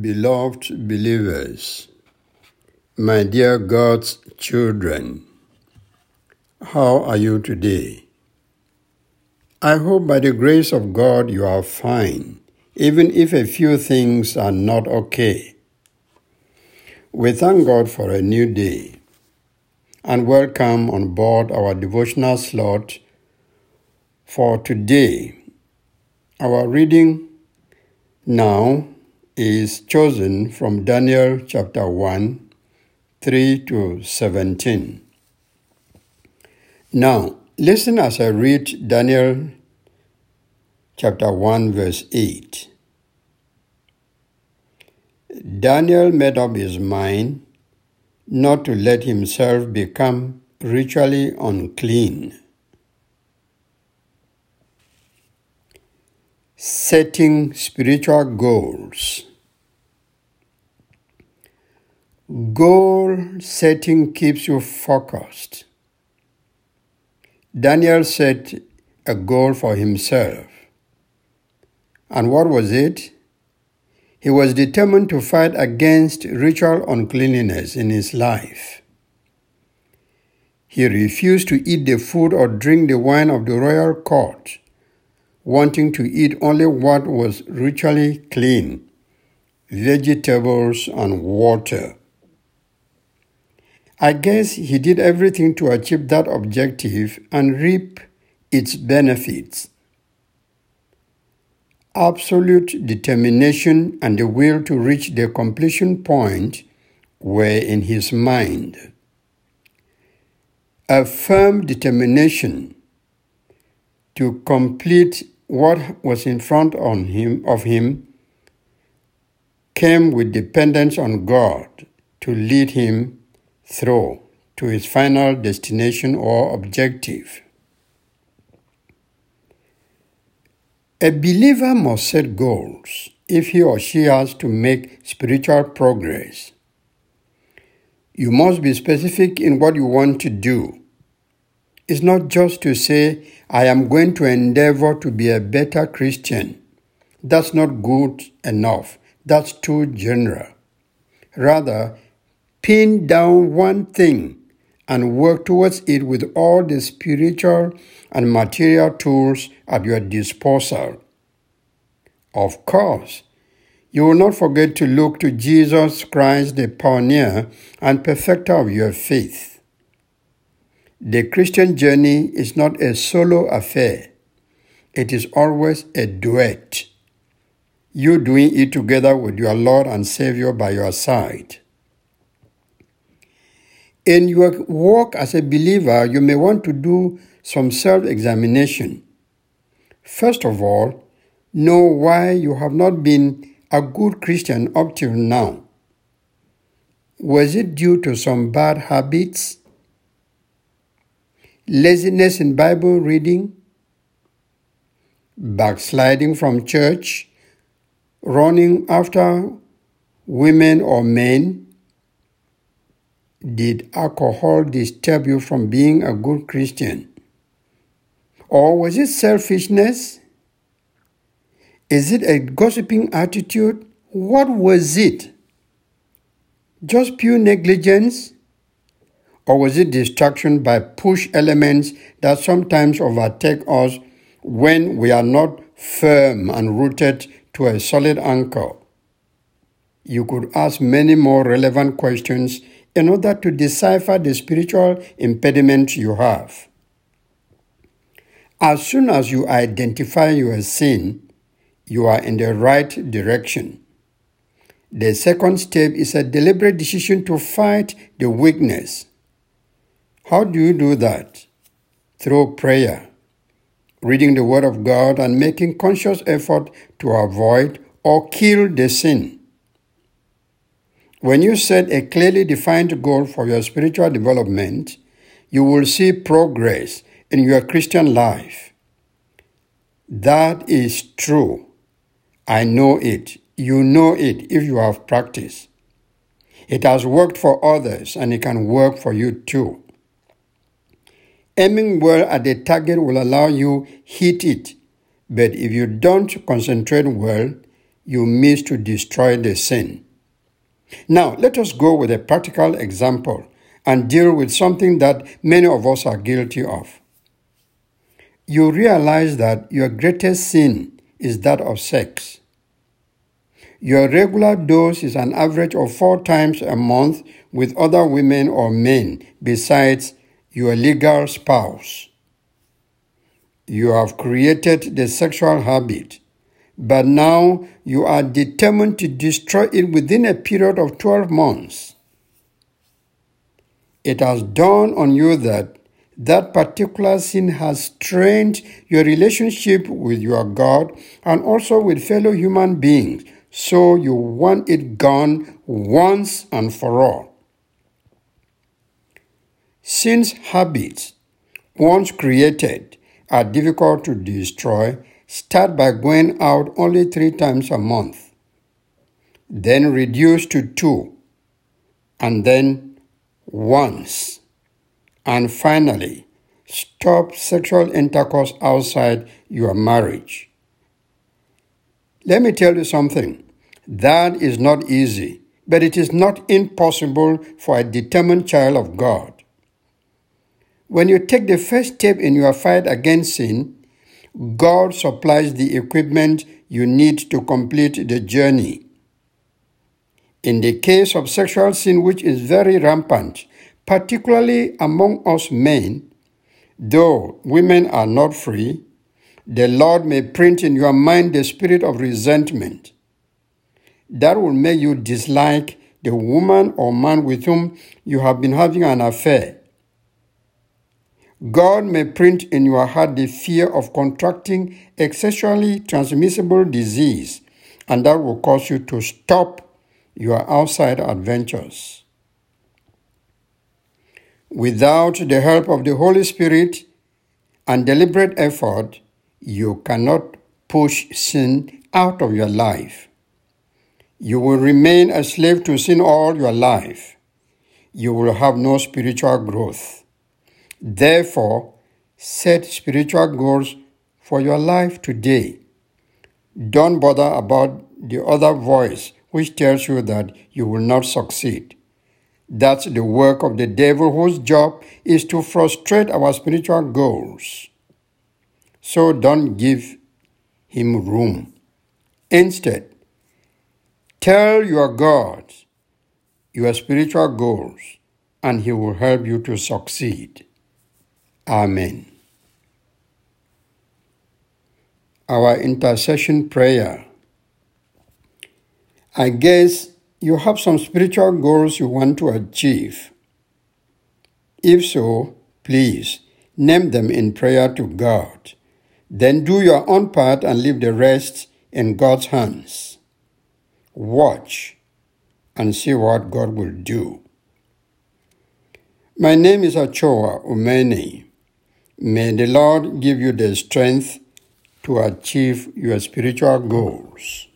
Beloved believers, my dear God's children, how are you today? I hope by the grace of God you are fine, even if a few things are not okay. We thank God for a new day and welcome on board our devotional slot for today. Our reading now is chosen from Daniel chapter 1, 3 to 17. Now, listen as I read Daniel chapter 1, verse 8. Daniel made up his mind not to let himself become ritually unclean. Setting spiritual goals. Goal setting keeps you focused. Daniel set a goal for himself. And what was it? He was determined to fight against ritual uncleanliness in his life. He refused to eat the food or drink the wine of the royal court, wanting to eat only what was ritually clean vegetables and water. I guess he did everything to achieve that objective and reap its benefits. Absolute determination and the will to reach the completion point were in his mind. A firm determination to complete what was in front on him, of him came with dependence on God to lead him through to his final destination or objective. A believer must set goals if he or she has to make spiritual progress. You must be specific in what you want to do. It's not just to say, I am going to endeavor to be a better Christian. That's not good enough. That's too general. Rather, pin down one thing and work towards it with all the spiritual and material tools at your disposal. Of course, you will not forget to look to Jesus Christ, the pioneer and perfecter of your faith. The Christian journey is not a solo affair. It is always a duet. You doing it together with your Lord and Savior by your side. In your work as a believer, you may want to do some self examination. First of all, know why you have not been a good Christian up till now. Was it due to some bad habits? Laziness in Bible reading? Backsliding from church? Running after women or men? Did alcohol disturb you from being a good Christian? Or was it selfishness? Is it a gossiping attitude? What was it? Just pure negligence? Or was it distraction by push elements that sometimes overtake us when we are not firm and rooted to a solid anchor? You could ask many more relevant questions in order to decipher the spiritual impediment you have. As soon as you identify your sin, you are in the right direction. The second step is a deliberate decision to fight the weakness. How do you do that? Through prayer, reading the Word of God, and making conscious effort to avoid or kill the sin. When you set a clearly defined goal for your spiritual development, you will see progress in your Christian life. That is true. I know it. You know it if you have practice. It has worked for others and it can work for you too. Aiming well at the target will allow you hit it, but if you don't concentrate well, you miss to destroy the sin. Now, let us go with a practical example and deal with something that many of us are guilty of. You realize that your greatest sin is that of sex. Your regular dose is an average of four times a month with other women or men besides your legal spouse. You have created the sexual habit, but now you are determined to destroy it within a period of 12 months. It has dawned on you that that particular sin has strained your relationship with your God and also with fellow human beings, so you want it gone once and for all. Since habits, once created, are difficult to destroy, start by going out only three times a month, then reduce to two, and then once, and finally, stop sexual intercourse outside your marriage. Let me tell you something. That is not easy, but it is not impossible for a determined child of God. When you take the first step in your fight against sin, God supplies the equipment you need to complete the journey. In the case of sexual sin, which is very rampant, particularly among us men, though women are not free, the Lord may print in your mind the spirit of resentment. That will make you dislike the woman or man with whom you have been having an affair God may print in your heart the fear of contracting a sexually transmissible disease, and that will cause you to stop your outside adventures. Without the help of the Holy Spirit and deliberate effort, you cannot push sin out of your life. You will remain a slave to sin all your life. You will have no spiritual growth. Therefore, set spiritual goals for your life today. Don't bother about the other voice which tells you that you will not succeed. That's the work of the devil whose job is to frustrate our spiritual goals. So don't give him room. Instead, tell your God your spiritual goals and he will help you to succeed. Amen. Our intercession prayer. I guess you have some spiritual goals you want to achieve. If so, please name them in prayer to God. Then do your own part and leave the rest in God's hands. Watch and see what God will do. My name is Achoa Umeni. May the Lord give you the strength to achieve your spiritual goals.